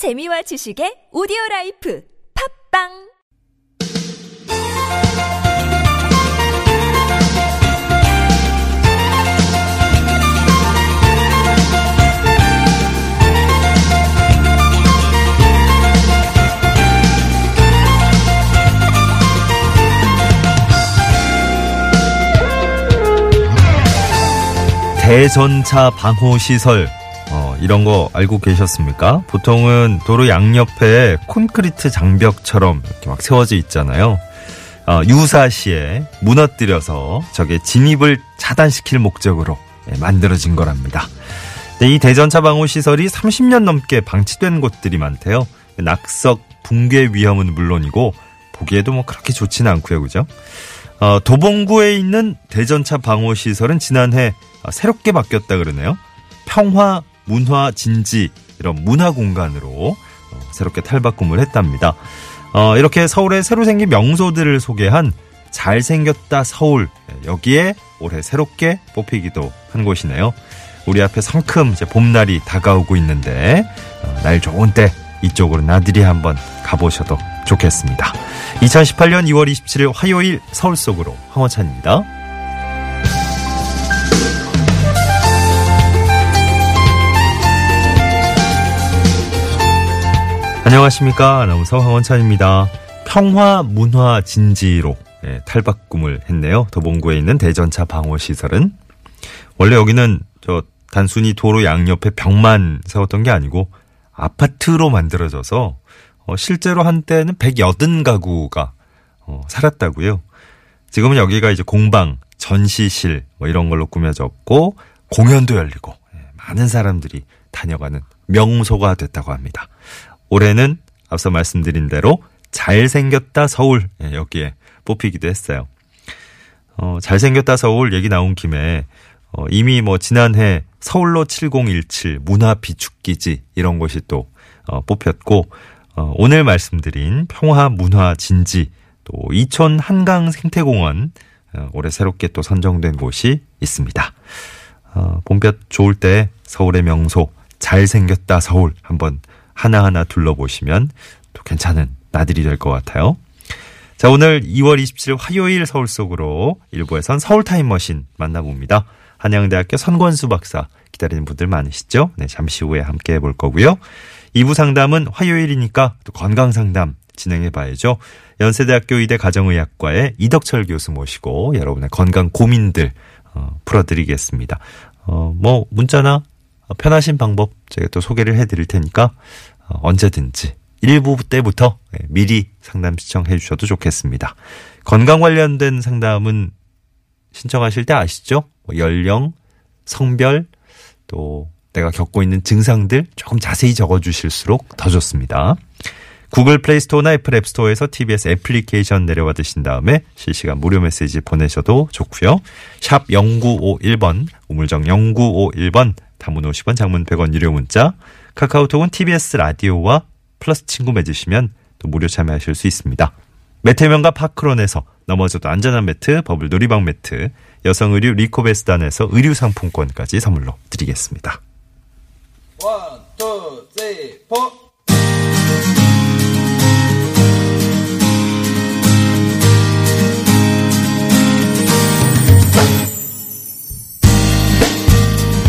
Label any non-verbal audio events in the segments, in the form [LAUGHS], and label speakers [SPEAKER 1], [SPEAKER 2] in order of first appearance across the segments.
[SPEAKER 1] 재미와 지식의 오디오 라이프 팝빵!
[SPEAKER 2] 대전차 방호 시설. 어, 이런 거 알고 계셨습니까? 보통은 도로 양옆에 콘크리트 장벽처럼 이렇게 막 세워져 있잖아요. 어, 유사시에 무너뜨려서 적의 진입을 차단시킬 목적으로 예, 만들어진 거랍니다. 네, 이 대전차 방호 시설이 30년 넘게 방치된 곳들이 많대요. 낙석, 붕괴 위험은 물론이고 보기에도 뭐 그렇게 좋지는 않고요, 그죠? 어, 도봉구에 있는 대전차 방호 시설은 지난해 어, 새롭게 바뀌었다 그러네요. 평화, 문화, 진지 이런 문화 공간으로 어, 새롭게 탈바꿈을 했답니다. 어, 이렇게 서울의 새로 생긴 명소들을 소개한 잘생겼다 서울 여기에 올해 새롭게 뽑히기도 한 곳이네요. 우리 앞에 성큼 이제 봄날이 다가오고 있는데 어, 날 좋은 때 이쪽으로 나들이 한번 가보셔도 좋겠습니다. 2018년 2월 27일 화요일 서울 속으로 황원찬입니다. 안녕하십니까. 아나운서 황원찬입니다. 평화 문화 진지로 예, 탈바꿈을 했네요. 도봉구에 있는 대전차 방호시설은. 원래 여기는 저 단순히 도로 양옆에 벽만 세웠던 게 아니고 아파트로 만들어져서 어, 실제로 한때는 180 가구가 어, 살았다고요. 지금은 여기가 이제 공방, 전시실 뭐 이런 걸로 꾸며졌고 공연도 열리고 예, 많은 사람들이 다녀가는 명소가 됐다고 합니다. 올해는 앞서 말씀드린 대로 잘생겼다 서울 예, 여기에 뽑히기도 했어요. 어, 잘생겼다 서울 얘기 나온 김에 어, 이미 뭐 지난해 서울로 7017 문화 비축기지 이런 곳이 또 어, 뽑혔고 어, 오늘 말씀드린 평화 문화 진지 또 이촌 한강 생태공원 어, 올해 새롭게 또 선정된 곳이 있습니다. 어, 봄볕 좋을 때 서울의 명소 잘생겼다 서울 한번 하나하나 둘러보시면 또 괜찮은 나들이 될 것 같아요. 자, 오늘 2월 27일 화요일 서울 속으로 일부에선 서울 타임머신 만나봅니다. 한양대학교 선권수 박사 기다리는 분들 많으시죠? 네, 잠시 후에 함께 해볼 거고요. 2부 상담은 화요일이니까 또 건강 상담 진행해 봐야죠. 연세대학교 의대 가정의학과의 이덕철 교수 모시고 여러분의 건강 고민들 어, 풀어드리겠습니다. 어, 뭐 문자나 편하신 방법 제가 또 소개를 해드릴 테니까 어, 언제든지 1부 때부터 예, 미리 상담 신청해 주셔도 좋겠습니다. 건강 관련된 상담은 신청하실 때 아시죠? 뭐 연령, 성별, 또 내가 겪고 있는 증상들 조금 자세히 적어 주실수록 더 좋습니다. 구글 플레이 스토어나 애플 앱 스토어에서 TBS 애플리케이션 내려받으신 다음에 실시간 무료 메시지 보내셔도 좋고요. 샵 0951번, 우물정 0951번, 단문 50원, 장문 100원 유료 문자, 카카오톡은 TBS 라디오와 플러스 친구 맺으시면 또 무료 참여하실 수 있습니다. 매트명과 파크론에서 넘어져도 안전한 매트, 버블 놀이방 매트, 여성 의류 리코베스단에서 의류 상품권까지 선물로 드리겠습니다.
[SPEAKER 3] one, two, three, four.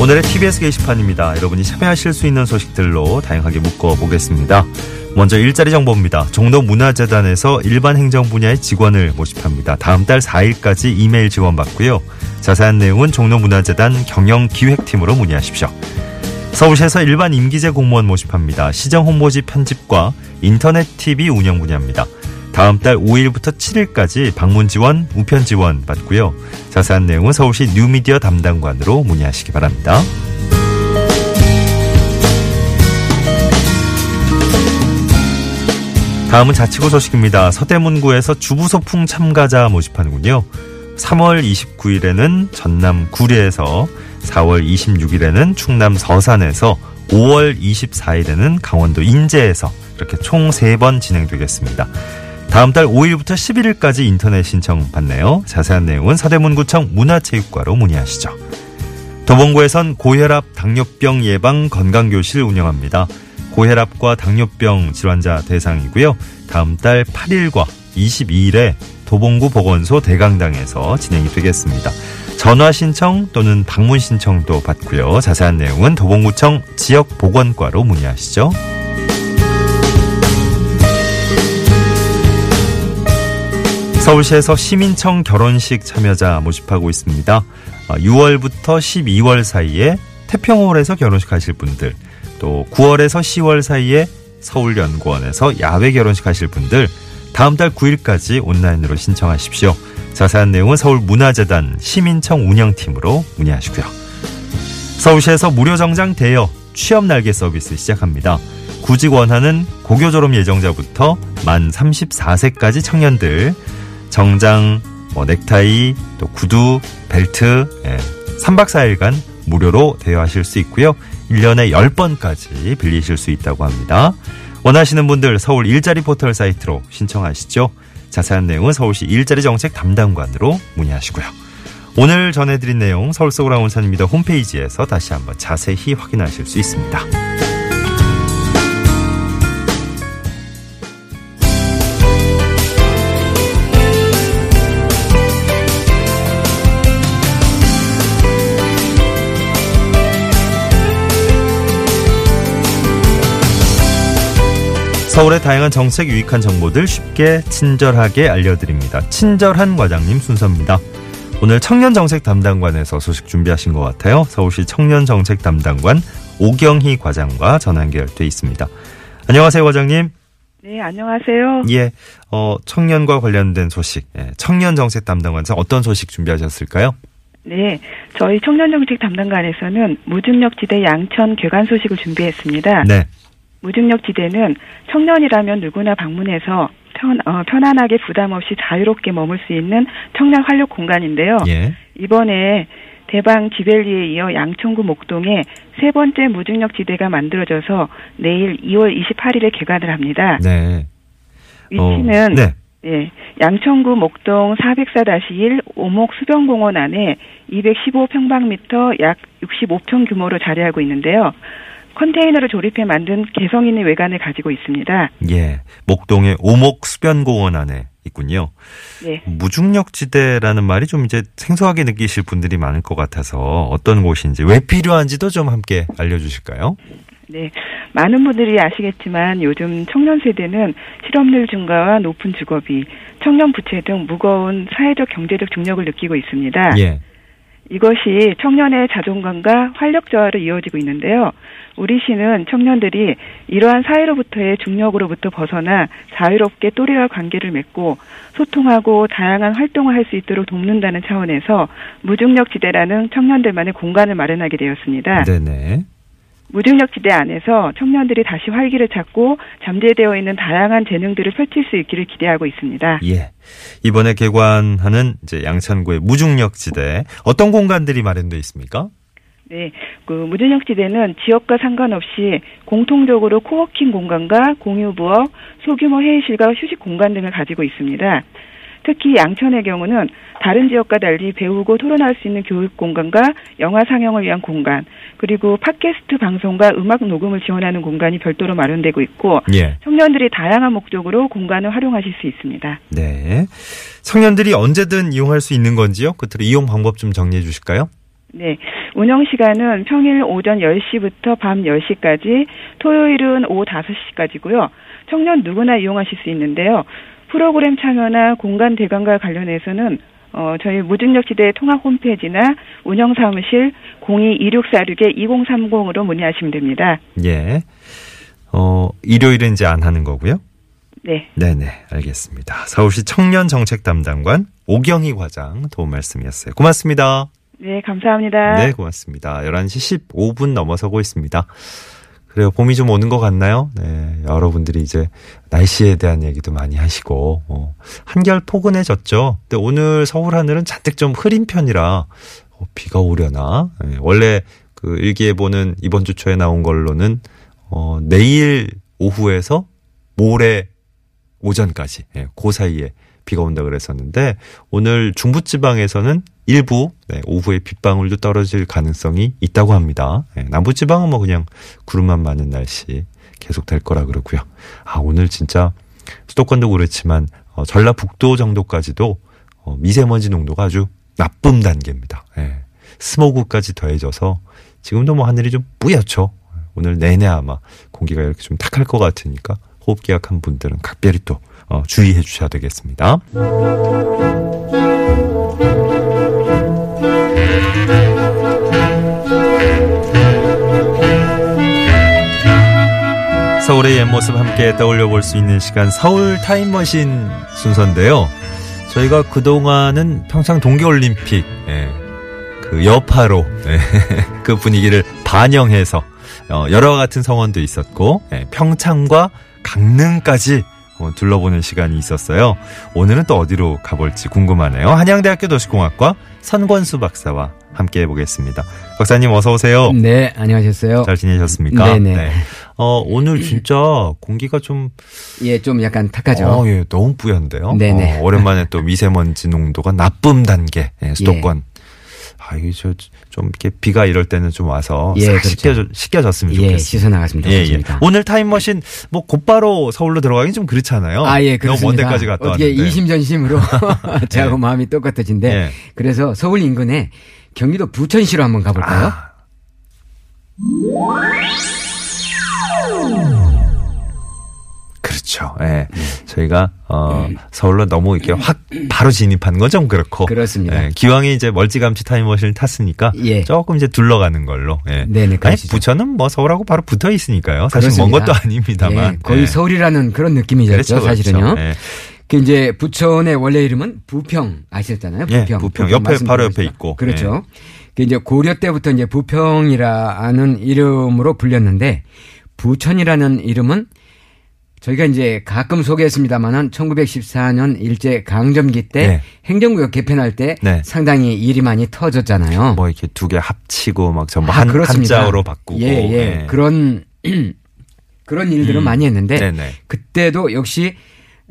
[SPEAKER 2] 오늘의 TBS 게시판입니다. 여러분이 참여하실 수 있는 소식들로 다양하게 묶어보겠습니다. 먼저 일자리 정보입니다. 종로문화재단에서 일반 행정 분야의 직원을 모집합니다. 다음 달 4일까지 이메일 지원 받고요. 자세한 내용은 종로문화재단 경영기획팀으로 문의하십시오. 서울시에서 일반 임기제 공무원 모집합니다. 시정 홍보지 편집과 인터넷 TV 운영 분야입니다. 다음 달 5일부터 7일까지 방문 지원, 우편 지원 받고요. 자세한 내용은 서울시 뉴미디어 담당관으로 문의하시기 바랍니다. 다음은 자치구 소식입니다. 서대문구에서 주부소풍 참가자 모집하는군요. 3월 29일에는 전남 구리에서 4월 26일에는 충남 서산에서 5월 24일에는 강원도 인제에서 이렇게 총 3번 진행되겠습니다. 다음 달 5일부터 11일까지 인터넷 신청 받네요. 자세한 내용은 서대문구청 문화체육과로 문의하시죠. 도봉구에선 고혈압, 당뇨병 예방 건강교실 운영합니다. 고혈압과 당뇨병 질환자 대상이고요. 다음 달 8일과 22일에 도봉구 보건소 대강당에서 진행이 되겠습니다. 전화 신청 또는 방문 신청도 받고요. 자세한 내용은 도봉구청 지역 보건과로 문의하시죠. 서울시에서 시민청 결혼식 참여자 모집하고 있습니다. 6월부터 어, 12월 사이에 태평홀에서 결혼식 하실 분들, 또 9월에서 10월 사이에 서울연구원에서 야외 결혼식 하실 분들, 다음 달 9일까지 온라인으로 신청하십시오. 자세한 내용은 서울문화재단 시민청 운영팀으로 문의하시고요. 서울시에서 무료 정장 대여 취업 날개 서비스 시작합니다. 구직 원하는 고교 졸업 예정자부터 만 34세까지 청년들 정장, 뭐 넥타이, 또 구두, 벨트, 예, 3박 4일간 무료로 대여하실 수 있고요. 1년에 10번까지 빌리실 수 있다고 합니다. 원하시는 분들 서울 일자리 포털 사이트로 신청하시죠. 자세한 내용은 서울시 일자리 정책 담당관으로 문의하시고요. 오늘 전해드린 내용 서울 속으로 온 산입니다. 홈페이지에서 다시 한번 자세히 확인하실 수 있습니다. 서울의 다양한 정책 유익한 정보들 쉽게 친절하게 알려드립니다. 친절한 과장님 순서입니다. 오늘 청년 정책 담당관에서 소식 준비하신 것 같아요. 서울시 청년 정책 담당관 오경희 과장과 전화 연결돼 있습니다. 안녕하세요, 과장님.
[SPEAKER 4] 네, 안녕하세요.
[SPEAKER 2] 예, 어, 청년과 관련된 소식, 예, 청년 정책 담당관에서 어떤 소식 준비하셨을까요?
[SPEAKER 4] 네, 저희 청년 정책 담당관에서는 무중력지대 양천 개관 소식을 준비했습니다.
[SPEAKER 2] 네.
[SPEAKER 4] 무중력 지대는 청년이라면 누구나 방문해서 편, 어, 편안하게 부담 없이 자유롭게 머물 수 있는 청년 활력 공간인데요.
[SPEAKER 2] 예.
[SPEAKER 4] 이번에 대방 지벨리에 이어 양천구 목동에 세 번째 무중력 지대가 만들어져서 내일 2월 28일에 개관을 합니다.
[SPEAKER 2] 네.
[SPEAKER 4] 위치는
[SPEAKER 2] 어, 네.
[SPEAKER 4] 예, 양천구 목동 404-1 오목 수변공원 안에 215평방미터 약 65평 규모로 자리하고 있는데요. 컨테이너를 조립해 만든 개성 있는 외관을 가지고 있습니다.
[SPEAKER 2] 예. 목동의 오목 수변공원 안에 있군요.
[SPEAKER 4] 네.
[SPEAKER 2] 무중력 지대라는 말이 좀 이제 생소하게 느끼실 분들이 많을 것 같아서 어떤 곳인지 왜 필요한지도 좀 함께 알려주실까요?
[SPEAKER 4] 네. 많은 분들이 아시겠지만 요즘 청년 세대는 실업률 증가와 높은 주거비, 청년 부채 등 무거운 사회적 경제적 중력을 느끼고 있습니다.
[SPEAKER 2] 예.
[SPEAKER 4] 이것이 청년의 자존감과 활력 저하로 이어지고 있는데요. 우리 시는 청년들이 이러한 사회로부터의 중력으로부터 벗어나 자유롭게 또래와 관계를 맺고 소통하고 다양한 활동을 할 수 있도록 돕는다는 차원에서 무중력 지대라는 청년들만의 공간을 마련하게 되었습니다.
[SPEAKER 2] 네네.
[SPEAKER 4] 무중력 지대 안에서 청년들이 다시 활기를 찾고 잠재되어 있는 다양한 재능들을 펼칠 수 있기를 기대하고 있습니다.
[SPEAKER 2] 예. 이번에 개관하는 이제 양천구의 무중력 지대 어떤 공간들이 마련되어 있습니까?
[SPEAKER 4] 네, 그 무중력 지대는 지역과 상관없이 공통적으로 코워킹 공간과 공유 부업, 소규모 회의실과 휴식 공간 등을 가지고 있습니다. 특히 양천의 경우는 다른 지역과 달리 배우고 토론할 수 있는 교육 공간과 영화 상영을 위한 공간, 그리고 팟캐스트 방송과 음악 녹음을 지원하는 공간이 별도로 마련되고 있고
[SPEAKER 2] 예.
[SPEAKER 4] 청년들이 다양한 목적으로 공간을 활용하실 수 있습니다.
[SPEAKER 2] 네. 청년들이 언제든 이용할 수 있는 건지요? 끝으로 이용 방법 좀 정리해 주실까요?
[SPEAKER 4] 네. 운영 시간은 평일 오전 10시부터 밤 10시까지, 토요일은 오후 5시까지고요. 청년 누구나 이용하실 수 있는데요. 프로그램 참여나 공간 대관과 관련해서는 어, 저희 무중력지대 통합 홈페이지나 운영 사무실 02-2646-2030으로 문의하시면 됩니다.
[SPEAKER 2] 예. 어, 일요일은 이제 안 하는 거고요.
[SPEAKER 4] 네.
[SPEAKER 2] 네네, 알겠습니다. 서울시 청년 정책 담당관 오경희 과장 도움 말씀이었어요. 고맙습니다.
[SPEAKER 4] 네, 감사합니다.
[SPEAKER 2] 네, 고맙습니다. 11시 15분 넘어서고 있습니다. 그래요. 봄이 좀 오는 것 같나요? 네. 여러분들이 이제 날씨에 대한 얘기도 많이 하시고, 어, 한결 포근해졌죠? 근데 오늘 서울 하늘은 잔뜩 좀 흐린 편이라, 어, 비가 오려나? 네. 원래 그 일기예보는 이번 주 초에 나온 걸로는, 어, 내일 오후에서 모레 오전까지, 예, 그 사이에 비가 온다 그랬었는데 오늘 중부지방에서는 일부 네, 오후에 빗방울도 떨어질 가능성이 있다고 합니다. 네, 남부지방은 뭐 그냥 구름만 많은 날씨 계속 될 거라 그러고요. 아 오늘 진짜 수도권도 그렇지만 어, 전라북도 정도까지도 어, 미세먼지 농도가 아주 나쁨 단계입니다. 예. 스모그까지 더해져서 지금도 뭐 하늘이 좀 뿌옇죠. 오늘 내내 아마 공기가 이렇게 좀 탁할 것 같으니까 호흡기 약한 분들은 각별히 또 어, 주의해 주셔야 되겠습니다. 서울의 옛 모습 함께 떠올려 볼 수 있는 시간 서울 타임머신 순서인데요. 저희가 그동안은 평창 동계올림픽 예, 그 여파로 예, [LAUGHS] 그 분위기를 반영해서 어, 여러 같은 성원도 있었고 예, 평창과 강릉까지 어, 둘러보는 시간이 있었어요. 오늘은 또 어디로 가볼지 궁금하네요. 한양대학교 도시공학과 선권수 박사와 함께 해보겠습니다. 박사님 어서 오세요.
[SPEAKER 5] 네, 안녕하셨어요.
[SPEAKER 2] 잘 지내셨습니까?
[SPEAKER 5] 네네.
[SPEAKER 2] 어, 오늘 진짜 공기가 좀
[SPEAKER 5] 예, 좀 약간 탁하죠.
[SPEAKER 2] 어, 예, 너무 뿌연데요.
[SPEAKER 5] 네네.
[SPEAKER 2] 어, 오랜만에 또 미세먼지 농도가 나쁨 단계 예, 수도권. 아, 이게 저좀 이렇게 비가 이럴 때는 좀 와서
[SPEAKER 5] 예,
[SPEAKER 2] 싹
[SPEAKER 5] 그렇죠.
[SPEAKER 2] 씻겨 씻겨졌으면
[SPEAKER 5] 예,
[SPEAKER 2] 좋겠어요.
[SPEAKER 5] 씻어 나갔습니다.
[SPEAKER 2] 예, 예. 오늘 타임머신 뭐 곧바로 서울로 들어가긴 좀 그렇잖아요.
[SPEAKER 5] 아, 예,
[SPEAKER 2] 너무
[SPEAKER 5] 그렇습니다.
[SPEAKER 2] 먼 데까지 갔다 왔는데.
[SPEAKER 5] 이심전심으로 [LAUGHS] [LAUGHS] 저하고
[SPEAKER 2] 예.
[SPEAKER 5] 마음이 똑같으신데
[SPEAKER 2] 예.
[SPEAKER 5] 그래서 서울 인근에 경기도 부천시로 한번 가볼까요?
[SPEAKER 2] 아. 그렇죠. 예. 저희가 어 서울로 너무 이렇게 확 바로 진입한 건 좀 그렇고.
[SPEAKER 5] 그렇습니다.
[SPEAKER 2] 예, 기왕에 이제 멀찌감치 타임머신을 탔으니까
[SPEAKER 5] 예.
[SPEAKER 2] 조금 이제 둘러가는 걸로. 예.
[SPEAKER 5] 네네,
[SPEAKER 2] 아니. 부천은 뭐 서울하고 바로 붙어 있으니까요. 사실 먼
[SPEAKER 5] 그렇습니다.
[SPEAKER 2] 것도 아닙니다만.
[SPEAKER 5] 예, 거의
[SPEAKER 2] 예.
[SPEAKER 5] 서울이라는 그런 느낌이죠.
[SPEAKER 2] 그렇죠,
[SPEAKER 5] 사실은요.
[SPEAKER 2] 그렇죠. 예.
[SPEAKER 5] 그 이제 부천의 원래 이름은 부평 아셨잖아요.
[SPEAKER 2] 예,
[SPEAKER 5] 부평.
[SPEAKER 2] 부평. 옆에, 바로 옆에. 있고.
[SPEAKER 5] 그렇죠. 그 이제 고려 때부터 이제 부평이라는 이름으로 불렸는데 부천이라는 이름은 저희가 이제 가끔 소개했습니다만은 1914년 일제 강점기 때
[SPEAKER 2] 네.
[SPEAKER 5] 행정구역 개편할 때
[SPEAKER 2] 네.
[SPEAKER 5] 상당히 일이 많이 터졌잖아요.
[SPEAKER 2] 뭐 이렇게 두 개 합치고 막 전부
[SPEAKER 5] 아,
[SPEAKER 2] 한
[SPEAKER 5] 그렇습니다.
[SPEAKER 2] 한자어로 바꾸고.
[SPEAKER 5] 예, 예. 그런 [CLEARS THROAT] 그런 일들은
[SPEAKER 2] 음.
[SPEAKER 5] 많이 했는데
[SPEAKER 2] 네네.
[SPEAKER 5] 그때도 역시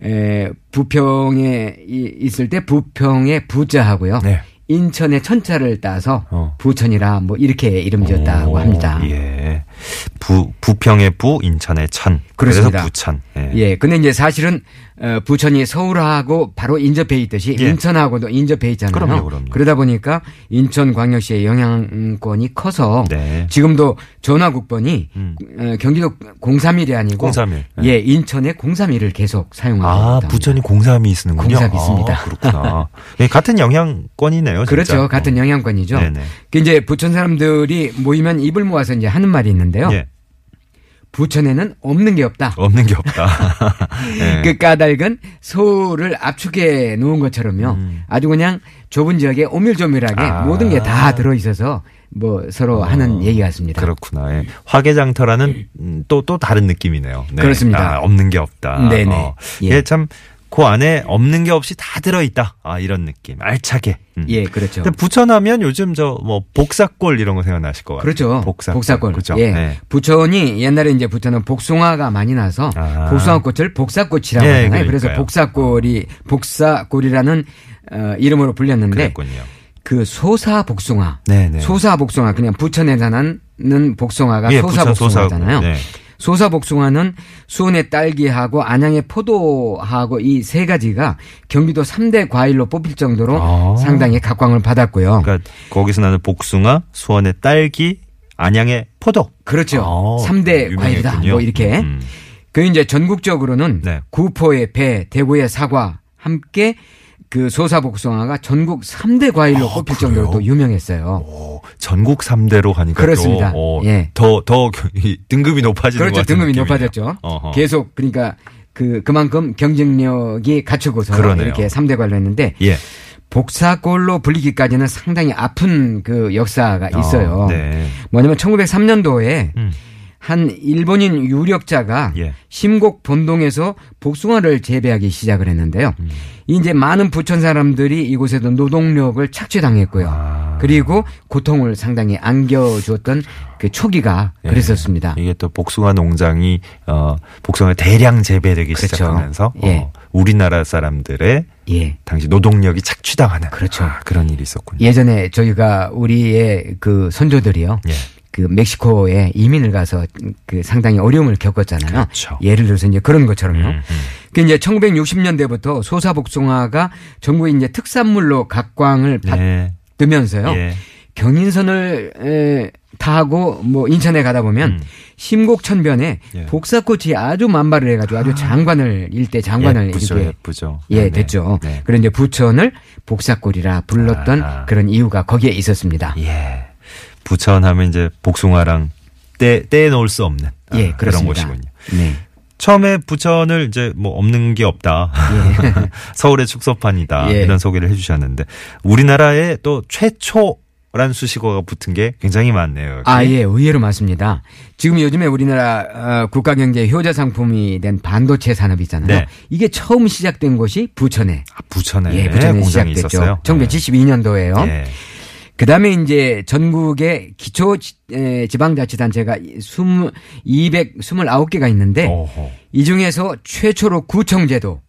[SPEAKER 5] 에, 부평에 이- 있을 때 부평의 부자하고요.
[SPEAKER 2] 네.
[SPEAKER 5] 인천의 천자를 따서
[SPEAKER 2] 어.
[SPEAKER 5] 부천이라 뭐 이렇게 이름 지었다고
[SPEAKER 2] 오,
[SPEAKER 5] 합니다.
[SPEAKER 2] 예. 부, 부평의 부, 인천의 천.
[SPEAKER 5] 그렇습니다.
[SPEAKER 2] 그래서 부천. 예.
[SPEAKER 5] 예. 근데 이제 사실은 어, 부천이 서울하고 바로 인접해 있듯이
[SPEAKER 2] 예.
[SPEAKER 5] 인천하고도 인접해 있잖아요.
[SPEAKER 2] 그럼요, 그럼요.
[SPEAKER 5] 러다 보니까 인천광역시의 영향권이 커서
[SPEAKER 2] 네.
[SPEAKER 5] 지금도 전화국번이
[SPEAKER 2] 음.
[SPEAKER 5] 어, 경기도 031이 아니고
[SPEAKER 2] 031.
[SPEAKER 5] 예, 인천의 031을 계속 사용하고
[SPEAKER 2] 아,
[SPEAKER 5] 있답니다.
[SPEAKER 2] 부천이 공삼이 쓰는군요.
[SPEAKER 5] 03이 있습니다.
[SPEAKER 2] 아, 그렇구나. 예, 같은 영향권이네요. 진짜.
[SPEAKER 5] 그렇죠. 같은
[SPEAKER 2] 어.
[SPEAKER 5] 영향권이죠.
[SPEAKER 2] 네네.
[SPEAKER 5] 그 이제 부천 사람들이 모이면 입을 모아서 이제 하는 말이 있는데요.
[SPEAKER 2] 예.
[SPEAKER 5] 부천에는 없는 게 없다.
[SPEAKER 2] 없는 게 없다. [LAUGHS] 예.
[SPEAKER 5] 그 까닭은 서울을 압축해 놓은 것처럼요. 아주 그냥 좁은 지역에 오밀조밀하게
[SPEAKER 2] 음. 아.
[SPEAKER 5] 모든 게 다 들어 있어서 뭐 서로 하는 얘기 같습니다.
[SPEAKER 2] 그렇구나. 예. 화개장터라는 음, 또, 또 다른 느낌이네요. 네.
[SPEAKER 5] 그렇습니다.
[SPEAKER 2] 아, 없는 게 없다.
[SPEAKER 5] 네네.
[SPEAKER 2] 어.
[SPEAKER 5] 예.
[SPEAKER 2] 예, 참, 그 안에 없는 게 없이 다 들어있다. 아, 이런 느낌. 알차게. 음.
[SPEAKER 5] 예, 그렇죠.
[SPEAKER 2] 근데 부천하면 요즘 저 뭐 복사골 이런 거 생각나실 것 같아요.
[SPEAKER 5] 그렇죠.
[SPEAKER 2] 복사골.
[SPEAKER 5] 복사골.
[SPEAKER 2] 그죠?
[SPEAKER 5] 예.
[SPEAKER 2] 네.
[SPEAKER 5] 부천이 옛날에 이제 부천은 복숭아가 많이 나서
[SPEAKER 2] 아.
[SPEAKER 5] 복숭아꽃을 복사꽃이라고
[SPEAKER 2] 예,
[SPEAKER 5] 하잖아요. 그래서. 복사골이 복사골이라는 어, 이름으로 불렸는데
[SPEAKER 2] 그랬군요.
[SPEAKER 5] 그 소사 복숭아.
[SPEAKER 2] 네 네.
[SPEAKER 5] 소사 복숭아 그냥 부천에 나는 복숭아가
[SPEAKER 2] 예,
[SPEAKER 5] 소사
[SPEAKER 2] 부천
[SPEAKER 5] 복숭아잖아요.
[SPEAKER 2] 소사골. 네.
[SPEAKER 5] 소사 복숭아는 수원의 딸기하고 안양의 포도하고 이 세 가지가 경기도 3대 과일로 뽑힐 정도로
[SPEAKER 2] 아.
[SPEAKER 5] 상당히 각광을 받았고요.
[SPEAKER 2] 그러니까 거기서 나는 복숭아, 수원의 딸기, 안양의 포도.
[SPEAKER 5] 그렇죠.
[SPEAKER 2] 아,
[SPEAKER 5] 삼 3대
[SPEAKER 2] 유명했군요.
[SPEAKER 5] 과일이다. 뭐 이렇게.
[SPEAKER 2] 음.
[SPEAKER 5] 그 이제 전국적으로는
[SPEAKER 2] 네.
[SPEAKER 5] 구포의 배, 대구의 사과 함께 그 소사 복숭아가 전국 3대 과일로
[SPEAKER 2] 아,
[SPEAKER 5] 뽑힐
[SPEAKER 2] 그래요?
[SPEAKER 5] 정도로 또 유명했어요.
[SPEAKER 2] 오, 전국 3대로 하니까
[SPEAKER 5] 그렇습니다.
[SPEAKER 2] 또 어,
[SPEAKER 5] 예.
[SPEAKER 2] 더, 더 [LAUGHS] 이 등급이 높아지는
[SPEAKER 5] 그렇죠. 등급이
[SPEAKER 2] 느낌이네요.
[SPEAKER 5] 높아졌죠.
[SPEAKER 2] 어허.
[SPEAKER 5] 계속 그러니까 그 그만큼 경쟁력이 갖추고서
[SPEAKER 2] 그러네요.
[SPEAKER 5] 이렇게 3대 과일로 했는데
[SPEAKER 2] 예.
[SPEAKER 5] 복사골로 불리기까지는 상당히 아픈 그 역사가 있어요.
[SPEAKER 2] 어, 네.
[SPEAKER 5] 뭐냐면 1903년도에
[SPEAKER 2] 음.
[SPEAKER 5] 한 일본인 유력자가
[SPEAKER 2] 예.
[SPEAKER 5] 심곡 본동에서 복숭아를 재배하기 시작을 했는데요.
[SPEAKER 2] 음.
[SPEAKER 5] 이제 많은 부천 사람들이 이곳에도 노동력을 착취당했고요.
[SPEAKER 2] 아.
[SPEAKER 5] 그리고 고통을 상당히 안겨주었던 그 초기가
[SPEAKER 2] 예.
[SPEAKER 5] 그랬었습니다.
[SPEAKER 2] 이게 또 복숭아 농장이 어 복숭아 대량 재배되기
[SPEAKER 5] 그렇죠.
[SPEAKER 2] 시작하면서
[SPEAKER 5] 예.
[SPEAKER 2] 어, 우리나라 사람들의
[SPEAKER 5] 예.
[SPEAKER 2] 당시 노동력이 착취당하는
[SPEAKER 5] 그렇죠.
[SPEAKER 2] 아, 그런 일이 있었군요.
[SPEAKER 5] 예전에 저희가 우리의 그 선조들이요.
[SPEAKER 2] 예.
[SPEAKER 5] 그그 멕시코에 이민을 가서 그 상당히 어려움을 겪었잖아요.
[SPEAKER 2] 그렇죠.
[SPEAKER 5] 예를 들어서 이제 그런 것처럼요.
[SPEAKER 2] 음, 음.
[SPEAKER 5] 그 이제 1960년대부터 소사복숭아가 전국에 이제 특산물로 각광을
[SPEAKER 2] 네.
[SPEAKER 5] 받으면서요.
[SPEAKER 2] 예.
[SPEAKER 5] 경인선을 에, 타고 뭐 인천에 가다 보면
[SPEAKER 2] 음.
[SPEAKER 5] 심곡천변에
[SPEAKER 2] 예.
[SPEAKER 5] 복사꽃이 아주 만발을 해가지고 아주 장관을 일대 장관을
[SPEAKER 2] 예쁘죠,
[SPEAKER 5] 이렇게
[SPEAKER 2] 예쁘죠.
[SPEAKER 5] 예
[SPEAKER 2] 네, 네.
[SPEAKER 5] 됐죠.
[SPEAKER 2] 네.
[SPEAKER 5] 그런 이제 부천을 복사꽃이라 불렀던
[SPEAKER 2] 아하.
[SPEAKER 5] 그런 이유가 거기에 있었습니다.
[SPEAKER 2] 예. 부천 하면 이제 복숭아랑 떼, 떼 놓을 수 없는 아,
[SPEAKER 5] 예,
[SPEAKER 2] 그런. 곳이군요.
[SPEAKER 5] 네.
[SPEAKER 2] 처음에 부천을 이제 뭐 없는 게 없다. [LAUGHS] 서울의 축소판이다.
[SPEAKER 5] 예.
[SPEAKER 2] 이런 소개를 해주셨는데 우리나라에 또 최초란 수식어가 붙은 게 굉장히 많네요. 여기.
[SPEAKER 5] 아, 예, 의외로 많습니다. 지금 요즘에 우리나라 어, 국가 경제 효자 상품이 된 반도체 산업이 있잖아요.
[SPEAKER 2] 네.
[SPEAKER 5] 이게 처음 시작된 곳이 부천에
[SPEAKER 2] 아, 부천에
[SPEAKER 5] 예, 부천에
[SPEAKER 2] 공장이
[SPEAKER 5] 시작됐죠.
[SPEAKER 2] 있었어요.
[SPEAKER 5] 1972년도에요.
[SPEAKER 2] 예.
[SPEAKER 5] 그 다음에 이제 전국의 기초 지- 지방자치단체가 20, 229개가 있는데
[SPEAKER 2] 어허.
[SPEAKER 5] 이 중에서 최초로 구청제도,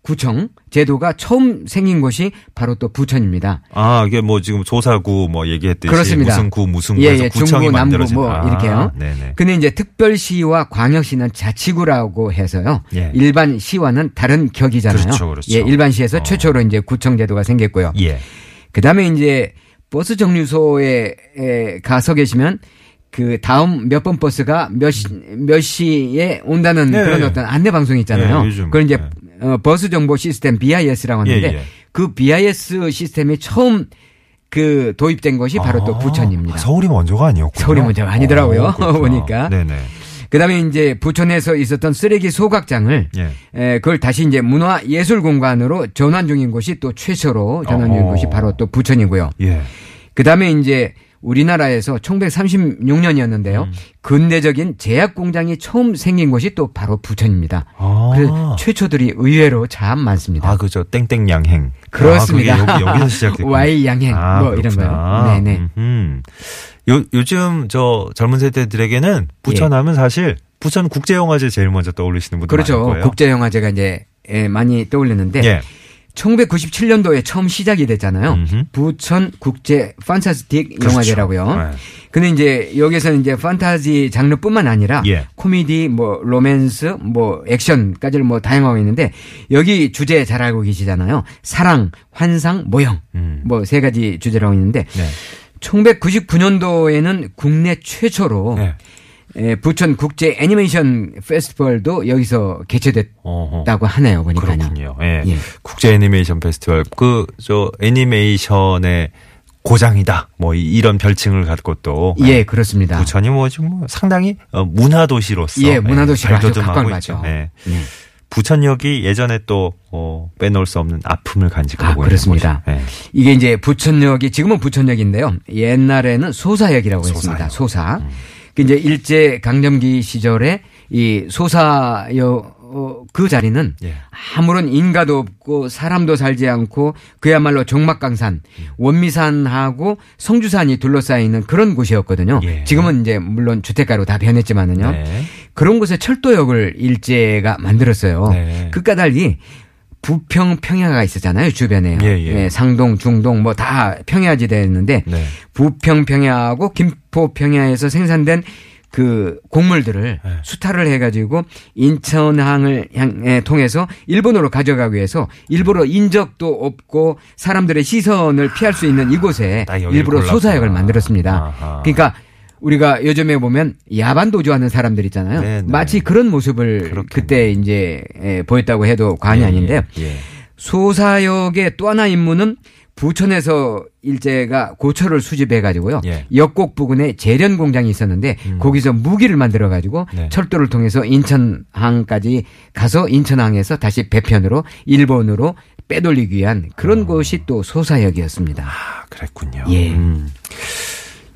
[SPEAKER 5] 구청 제도가 처음 생긴 곳이 바로 또 부천입니다.
[SPEAKER 2] 아, 이게 뭐 지금 조사구 뭐 얘기했듯이
[SPEAKER 5] 그렇습니다.
[SPEAKER 2] 무슨 구 무슨
[SPEAKER 5] 예,
[SPEAKER 2] 구에서
[SPEAKER 5] 예,
[SPEAKER 2] 구청이
[SPEAKER 5] 중구,
[SPEAKER 2] 만들어진
[SPEAKER 5] 뭐
[SPEAKER 2] 아,
[SPEAKER 5] 이렇게요.
[SPEAKER 2] 네네.
[SPEAKER 5] 근데 이제 특별시와 광역시는 자치구라고 해서요.
[SPEAKER 2] 예.
[SPEAKER 5] 일반 시와는 다른 격이잖아요.
[SPEAKER 2] 그렇죠, 그렇죠.
[SPEAKER 5] 예, 일반 시에서
[SPEAKER 2] 어.
[SPEAKER 5] 최초로 이제 구청 제도가 생겼고요.
[SPEAKER 2] 예.
[SPEAKER 5] 그다음에 이제 버스 정류소에 에, 가서 계시면 그 다음 몇 번 버스가 몇, 시, 몇 시에 온다는
[SPEAKER 2] 네.
[SPEAKER 5] 그런 어떤 안내 방송이 있잖아요.
[SPEAKER 2] 네, 요즘,
[SPEAKER 5] 그걸 이제
[SPEAKER 2] 네.
[SPEAKER 5] 어, 버스 정보 시스템 BIS라고 하는데
[SPEAKER 2] 예, 예.
[SPEAKER 5] 그 BIS 시스템이 처음 그 도입된 것이 바로 또
[SPEAKER 2] 아,
[SPEAKER 5] 부천입니다.
[SPEAKER 2] 서울이 먼저가 아니었군요.
[SPEAKER 5] 서울이 먼저가 아니더라고요.
[SPEAKER 2] 어, 그렇구나. [LAUGHS]
[SPEAKER 5] 보니까.
[SPEAKER 2] 네네.
[SPEAKER 5] 그다음에 이제 부천에서 있었던 쓰레기 소각장을
[SPEAKER 2] 예.
[SPEAKER 5] 에, 그걸 다시 이제 문화 예술 공간으로 전환 중인 곳이 또 최초로 전환 중인
[SPEAKER 2] 어.
[SPEAKER 5] 곳이 바로 또 부천이고요.
[SPEAKER 2] 예.
[SPEAKER 5] 그다음에 이제 우리나라에서 1936년이었는데요.
[SPEAKER 2] 음.
[SPEAKER 5] 근대적인 제약 공장이 처음 생긴 곳이 또 바로 부천입니다.
[SPEAKER 2] 아.
[SPEAKER 5] 그래서 최초들이 의외로 참 많습니다.
[SPEAKER 2] 아, 그죠. 땡땡 양행.
[SPEAKER 5] 그렇습니다.
[SPEAKER 2] 아, 여기, 여기서 시작됐고.
[SPEAKER 5] Y 양행 뭐 이런 거요. 네 네.
[SPEAKER 2] 음. 요, 요즘 저 젊은 세대들에게는 부천하면 사실 부천 국제영화제 제일 먼저 떠올리시는 분들
[SPEAKER 5] 그렇죠.
[SPEAKER 2] 많을 거예요.
[SPEAKER 5] 국제영화제가 이제 예, 많이 떠올리는데
[SPEAKER 2] 예.
[SPEAKER 5] 1997년도에 처음 시작이 됐잖아요.
[SPEAKER 2] 음흠.
[SPEAKER 5] 부천 국제 판타스틱
[SPEAKER 2] 그렇죠.
[SPEAKER 5] 영화제라고요.
[SPEAKER 2] 네.
[SPEAKER 5] 근데 이제 여기서는 이제 판타지 장르뿐만 아니라
[SPEAKER 2] 예.
[SPEAKER 5] 코미디, 뭐 로맨스, 뭐 액션까지를 뭐 다양하고 있는데 여기 주제 잘 알고 계시잖아요. 사랑, 환상, 모형.
[SPEAKER 2] 음.
[SPEAKER 5] 뭐세 가지 주제라고 있는데
[SPEAKER 2] 네.
[SPEAKER 5] 1999년도에는 국내 최초로
[SPEAKER 2] 네.
[SPEAKER 5] 에, 부천 국제 애니메이션 페스티벌도 여기서 개최됐다고
[SPEAKER 2] 어허.
[SPEAKER 5] 하네요. 보니까요.
[SPEAKER 2] 그렇군요. 예.
[SPEAKER 5] 예.
[SPEAKER 2] 국제 애니메이션 페스티벌 그 저 애니메이션의 고장이다. 뭐 이- 이런 별칭을 갖고 또
[SPEAKER 5] 예, 그렇습니다.
[SPEAKER 2] 부천이 뭐 지금 뭐 상당히 어, 문화 도시로서
[SPEAKER 5] 예, 문화 도시로 아주
[SPEAKER 2] 발돋움하고
[SPEAKER 5] 각광을
[SPEAKER 2] 있죠.
[SPEAKER 5] 받죠.
[SPEAKER 2] 예.
[SPEAKER 5] 예.
[SPEAKER 2] 부천역이 예전에 또 어, 빼놓을 수 없는 아픔을 간직하고
[SPEAKER 5] 아, 그렇습니다.
[SPEAKER 2] 예.
[SPEAKER 5] 이게 이제 부천역이 지금은 부천역인데요. 옛날에는 소사역이라고 했습니다.
[SPEAKER 2] 소사역.
[SPEAKER 5] 그 이제 일제 강점기 시절에 이 소사역 어, 그 자리는
[SPEAKER 2] 예.
[SPEAKER 5] 아무런 인가도 없고 사람도 살지 않고 그야말로 종막강산, 원미산하고 성주산이 둘러싸여 있는 그런 곳이었거든요.
[SPEAKER 2] 예.
[SPEAKER 5] 지금은 이제 물론 주택가로 다 변했지만은요.
[SPEAKER 2] 네.
[SPEAKER 5] 그런 곳에 철도역을 일제가 만들었어요.
[SPEAKER 2] 네.
[SPEAKER 5] 그 까닭이 부평 평야가 있었잖아요 주변에
[SPEAKER 2] 예, 예.
[SPEAKER 5] 상동 중동 뭐 다 평야지대였는데
[SPEAKER 2] 네.
[SPEAKER 5] 부평 평야하고 김포 평야에서 생산된 그 곡물들을
[SPEAKER 2] 네.
[SPEAKER 5] 수탈을 해가지고 인천항을 향해 통해서 일본으로 가져가기 위해서 일부러 인적도 없고 사람들의 시선을 피할 수 있는 이곳에
[SPEAKER 2] 딱 여기를
[SPEAKER 5] 일부러
[SPEAKER 2] 골랐구나.
[SPEAKER 5] 소사역을 만들었습니다.
[SPEAKER 2] 아하.
[SPEAKER 5] 그러니까 우리가 요즘에 보면 야반 도주하는 사람들 있잖아요.
[SPEAKER 2] 네, 네.
[SPEAKER 5] 마치 그런 모습을
[SPEAKER 2] 그렇겠네요.
[SPEAKER 5] 그때 이제 에, 보였다고 해도 과언이
[SPEAKER 2] 예,
[SPEAKER 5] 아닌데요.
[SPEAKER 2] 예, 예.
[SPEAKER 5] 소사역의 또 하나 임무는 부천에서 일제가 고철을 수집해 가지고요.
[SPEAKER 2] 예.
[SPEAKER 5] 역곡 부근에 재련 공장이 있었는데 거기서 무기를 만들어 가지고
[SPEAKER 2] 네.
[SPEAKER 5] 철도를 통해서 인천항까지 가서 인천항에서 다시 배편으로 일본으로 빼돌리기 위한 그런
[SPEAKER 2] 어.
[SPEAKER 5] 곳이 또 소사역이었습니다.
[SPEAKER 2] 아, 그랬군요.
[SPEAKER 5] 예.
[SPEAKER 2] 음.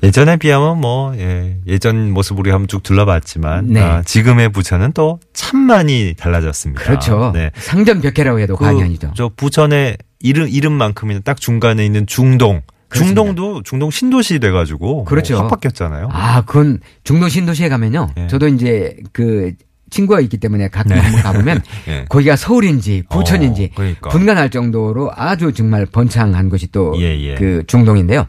[SPEAKER 2] 예전에 비하면 뭐 예, 예전 모습 우리 한번 쭉 둘러봤지만
[SPEAKER 5] 네.
[SPEAKER 2] 아, 지금의 부천은 또 참 많이 달라졌습니다.
[SPEAKER 5] 그렇죠.
[SPEAKER 2] 네.
[SPEAKER 5] 상전벽해라고 해도 과언이 아니죠.
[SPEAKER 2] 저 부천의 이름 이름만큼이나 딱 중간에 있는 중동.
[SPEAKER 5] 그렇습니다.
[SPEAKER 2] 중동도 중동 신도시 돼가지고
[SPEAKER 5] 그렇죠.
[SPEAKER 2] 뭐 확 바뀌었잖아요.
[SPEAKER 5] 아, 그건 중동 신도시에 가면요.
[SPEAKER 2] 예.
[SPEAKER 5] 저도 이제 그 친구가 있기 때문에 가끔
[SPEAKER 2] 네.
[SPEAKER 5] 한번 가보면 [LAUGHS]
[SPEAKER 2] 예.
[SPEAKER 5] 거기가 서울인지 부천인지
[SPEAKER 2] 어, 그러니까.
[SPEAKER 5] 분간할 정도로 아주 정말 번창한 곳이 또그
[SPEAKER 2] 예, 예.
[SPEAKER 5] 중동인데요.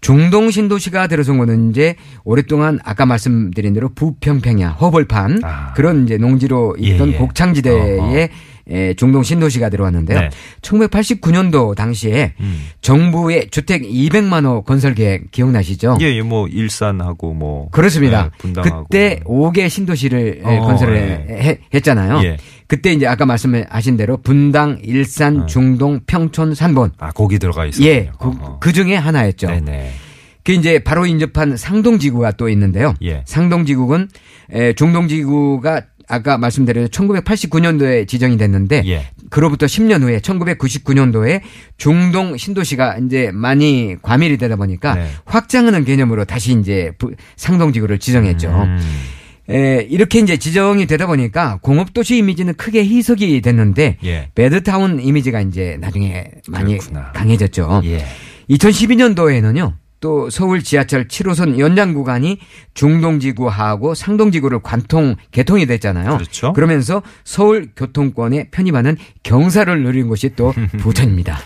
[SPEAKER 5] 중동 신도시가 들어선 곳은 이제 오랫동안 아까 말씀드린 대로 부평평야 허벌판
[SPEAKER 2] 아.
[SPEAKER 5] 그런 이제 농지로 있던
[SPEAKER 2] 예, 예.
[SPEAKER 5] 곡창지대에 에, 중동 신도시가 들어왔는데요.
[SPEAKER 2] 네.
[SPEAKER 5] 1989년도 당시에
[SPEAKER 2] 음.
[SPEAKER 5] 정부의 주택 200만 호 건설 계획 기억나시죠?
[SPEAKER 2] 예, 예, 뭐 일산하고 뭐
[SPEAKER 5] 그렇습니다.
[SPEAKER 2] 예, 분당하고
[SPEAKER 5] 그때 5개 신도시를 에,
[SPEAKER 2] 어,
[SPEAKER 5] 건설을
[SPEAKER 2] 예.
[SPEAKER 5] 해- 했잖아요.
[SPEAKER 2] 예.
[SPEAKER 5] 그때 이제 아까 말씀하신 대로 분당, 일산,
[SPEAKER 2] 어.
[SPEAKER 5] 중동, 평촌, 산본.
[SPEAKER 2] 아 거기 들어가 있었군요.
[SPEAKER 5] 예, 그. 그 중에 하나였죠.
[SPEAKER 2] 네네.
[SPEAKER 5] 그 이제 바로 인접한 상동지구가 또 있는데요.
[SPEAKER 2] 예.
[SPEAKER 5] 상동지구는 에, 중동지구가 아까 말씀드린 1989년도에 지정이 됐는데
[SPEAKER 2] 예.
[SPEAKER 5] 그로부터 10년 후에 1999년도에 중동 신도시가 이제 많이 과밀이 되다 보니까
[SPEAKER 2] 네.
[SPEAKER 5] 확장하는 개념으로 다시 이제 부- 상동지구를 지정했죠.
[SPEAKER 2] 음.
[SPEAKER 5] 에, 이렇게 이제 지정이 되다 보니까 공업도시 이미지는 크게 희석이 됐는데
[SPEAKER 2] 예.
[SPEAKER 5] 배드타운 이미지가 이제 나중에 많이
[SPEAKER 2] 그렇구나.
[SPEAKER 5] 강해졌죠.
[SPEAKER 2] 예.
[SPEAKER 5] 2012년도에는요. 또 서울 지하철 7호선 연장 구간이 중동지구하고 상동지구를 관통 개통이 됐잖아요.
[SPEAKER 2] 그렇죠.
[SPEAKER 5] 그러면서 서울 교통권에 편입하는 경사를 누린 곳이 또 [LAUGHS] 부천입니다.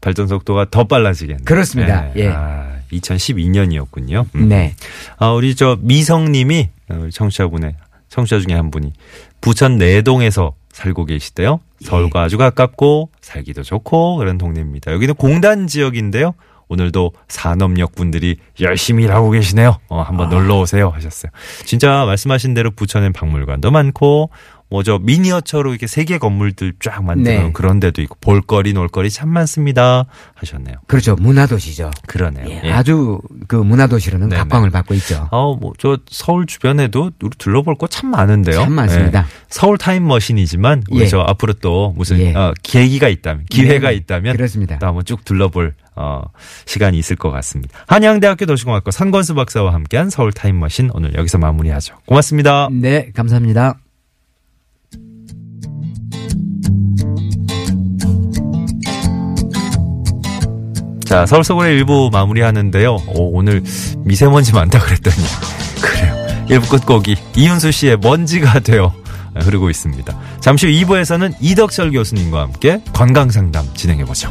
[SPEAKER 2] 발전 속도가 더 빨라지겠네요.
[SPEAKER 5] 그렇습니다. 예.
[SPEAKER 2] 아, 2012년이었군요.
[SPEAKER 5] 네.
[SPEAKER 2] 아, 우리 저 미성님이 어, 청취자분의 청취자 중에 한 분이 부천 내동에서 살고 계시대요. 서울과 아주 가깝고 살기도 좋고 그런 동네입니다. 여기는 공단 지역인데요. 오늘도 산업역 분들이 열심히 일하고 계시네요. 어, 한번 놀러 오세요 하셨어요. 진짜 말씀하신 대로 부천엔 박물관도 많고 뭐 저 미니어처로 이렇게 세계 건물들 쫙 만드는
[SPEAKER 5] 네.
[SPEAKER 2] 그런 데도 있고 볼거리 놀거리 참 많습니다 하셨네요.
[SPEAKER 5] 그렇죠. 문화도시죠.
[SPEAKER 2] 그러네요.
[SPEAKER 5] 예,
[SPEAKER 2] 예.
[SPEAKER 5] 아주 그 문화도시로는
[SPEAKER 2] 네네.
[SPEAKER 5] 각광을 받고 있죠.
[SPEAKER 2] 어, 뭐, 저, 서울 주변에도 우리 둘러볼 거 참 많은데요.
[SPEAKER 5] 참 많습니다.
[SPEAKER 2] 예. 서울 타임머신이지만, 우리
[SPEAKER 5] 예.
[SPEAKER 2] 저 앞으로 또 무슨,
[SPEAKER 5] 예.
[SPEAKER 2] 어, 계기가 있다면, 기회가
[SPEAKER 5] 네,
[SPEAKER 2] 있다면,
[SPEAKER 5] 그렇습니다.
[SPEAKER 2] 또 한번 쭉 둘러볼, 어, 시간이 있을 것 같습니다. 한양대학교 도시공학과 선권수 박사와 함께한 서울 타임머신 오늘 여기서 마무리하죠. 고맙습니다.
[SPEAKER 5] 네, 감사합니다.
[SPEAKER 2] 자, 서울 서울의 일부 마무리하는데요. 오, 오늘 미세먼지 많다 그랬더니, [LAUGHS] 그래요. 일부 끝곡이 이윤수 씨의 먼지가 되어 흐르고 있습니다. 잠시 후 2부에서는 이덕철 교수님과 함께 건강 상담 진행해 보죠.